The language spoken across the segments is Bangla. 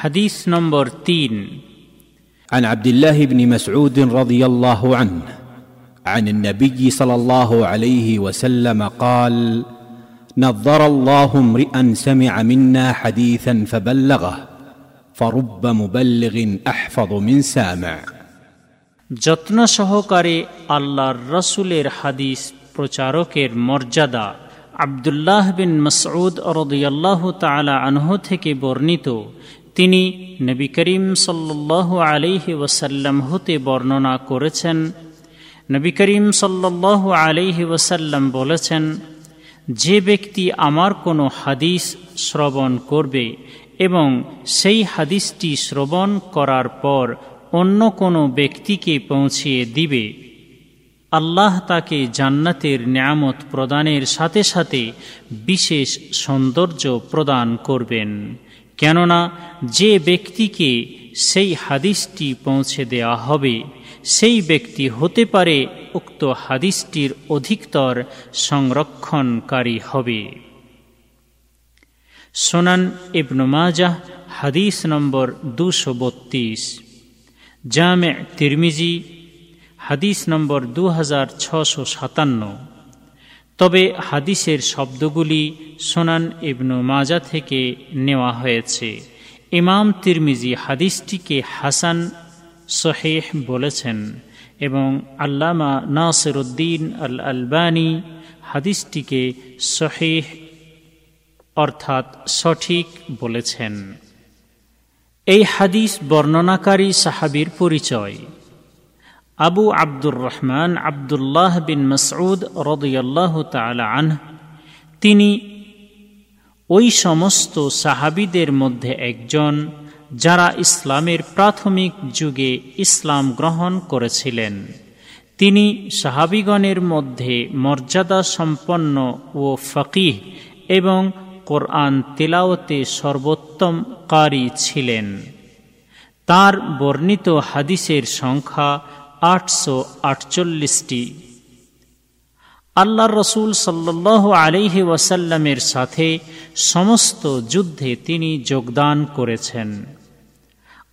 হাদিস নম্বর তিন عن عبد الله بن مسعود رضي الله عنه عن النبي صلى الله عليه وسلم قال نظر الله امرئا سمع منا حديثا فبلغه فرب مبلغ احفظ من سامع যত্ন সহকারে আল্লাহর রসুলের হাদিস প্রচারকের মর্যাদা আবদুল্লাহ বিন মসউদ রদিয়াল্লাহ তালা আনহ থেকে বর্ণিত তিনি নবী করিম সাল্লাহ আলিহি ওসাল্লাম হতে বর্ণনা করেছেন। নবী করিম সাল্লাহ আলিহি ওসাল্লাম বলেছেন, যে ব্যক্তি আমার কোনো হাদিস শ্রবণ করবে এবং সেই হাদিসটি শ্রবণ করার পর অন্য কোনো ব্যক্তিকে পৌঁছিয়ে দিবে, আল্লাহ তাকে জান্নাতের নিয়ামত প্রদানের সাথে সাথে বিশেষ সৌন্দর্য প্রদান করবেন। কেননা যে ব্যক্তিকে সেই হাদিসটি পৌঁছে দেওয়া হবে, সেই ব্যক্তি হতে পারে উক্ত হাদিসটির অধিকতর সংরক্ষণকারী হবে। সোনান ইবনু মাজাহ, হাদিস নম্বর দুশো বত্রিশ। জামে তিরমিজি, হাদিস নম্বর দু হাজার ছশো সাতান্ন। তবে হাদিসের শব্দগুলি সোনান ইবনু মাজা থেকে নেওয়া হয়েছে। ইমাম তিরমিজি হাদিসটিকে হাসান, সহেহ বলেছেন এবং আল্লামা নাসিরুদ্দিন আল আলবানী হাদিসটিকে সহেহ অর্থাৎ সঠিক বলেছেন। এই হাদিস বর্ণনাকারী সাহাবির পরিচয়। আবু আব্দুর রহমান আবদুল্লাহ বিন মসউদ রদুয়াল্লাহ তালা আনহ, তিনি ওই সমস্ত সাহাবিদের মধ্যে একজন যারা ইসলামের প্রাথমিক যুগে ইসলাম গ্রহণ করেছিলেন। তিনি সাহাবিগণের মধ্যে মর্যাদা সম্পন্ন ও ফকিহ এবং কোরআন তেলাওতে সর্বোত্তম কারি ছিলেন। তার বর্ণিত হাদিসের সংখ্যা আটশো আটচল্লিশটি। আল্লাহ রসুল সাল্লাহ আলিহি ওয়াসাল্লামের সাথে সমস্ত যুদ্ধে তিনি যোগদান করেছেন।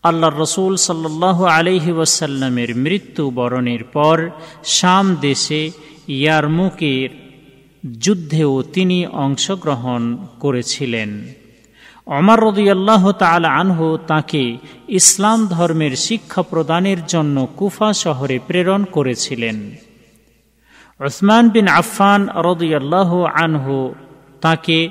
আল্লাহ রসুল সাল্লাহ আলিহি ওয়াসাল্লামের মৃত্যু বরণের পর শাম দেশে ইয়ারমুকের যুদ্ধেও তিনি অংশগ্রহণ করেছিলেন। অমর রদিয়াল্লাহ তাল আনহু তাকে ইসলাম ধর্মের শিক্ষা প্রদানের জন্য কুফা শহরে প্রেরণ করেছিলেন। ওসমান বিন আফফান রদিয়াল্লাহ আনহু তাকে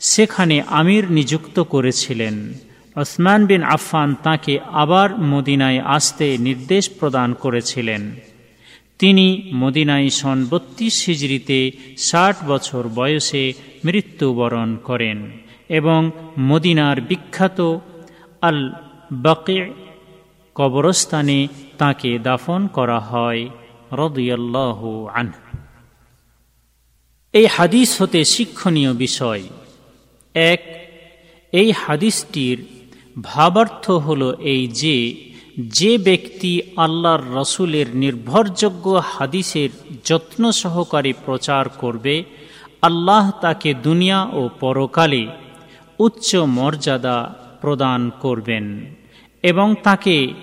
সেখানে আমির নিযুক্ত করেছিলেন। ওসমান বিন আফফান তাকে আবার মদিনায় আসতে নির্দেশ প্রদান করেছিলেন। তিনি মদিনায় সন বত্রিশ হিজড়িতে ষাট বছর বয়সে মৃত্যুবরণ করেন। এবং মদিনার বিখ্যাত আল বাকে কবরস্থানে তাকে দাফন করা হয়, রদিয়াল্লাহ আন এই হাদিস হতে শিক্ষণীয় বিষয়, এক, এই হাদিসটির ভাবার্থ হল এই যে যে ব্যক্তি আল্লাহর রসুলের নির্ভরযোগ্য হাদিসের যত্ন সহকারে প্রচার করবে, আল্লাহ তাকে দুনিয়া ও পরকালে উচ্চ মর্যাদা প্রদান করবেন এবং তাকে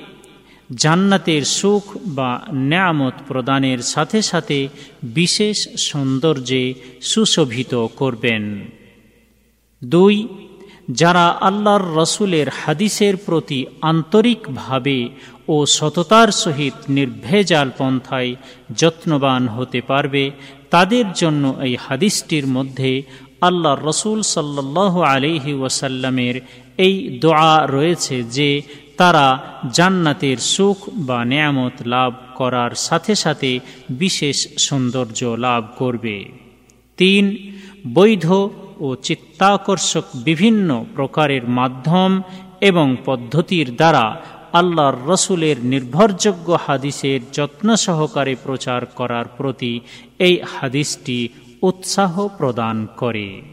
জান্নাতের সুখ বা ন্যামত প্রদানের সাথে সাথে বিশেষ সৌন্দর্যে সুশোভিত করবেন। দুই, যারা আল্লাহর রসুলের হাদিসের প্রতি আন্তরিকভাবে ও সততার সহিত নির্ভেজাল পন্থায় যত্নবান হতে পারবে, তাদের জন্য এই হাদিসটির মধ্যে আল্লাহ রসুল সাল্লাহ আলিহি ওয়াসাল্লামের এই দোয়া রয়েছে যে তারা জান্নাতের সুখ বা নিয়ামত লাভ করার সাথে সাথে বিশেষ সৌন্দর্য লাভ করবে। তিন, বৈধ ও চিত্তাকর্ষক বিভিন্ন প্রকারের মাধ্যম এবং পদ্ধতির দ্বারা আল্লাহর রসুলের নির্ভরযোগ্য হাদিসের যত্ন সহকারে প্রচার করার প্রতি এই হাদিসটি উৎসাহ প্রদান করে।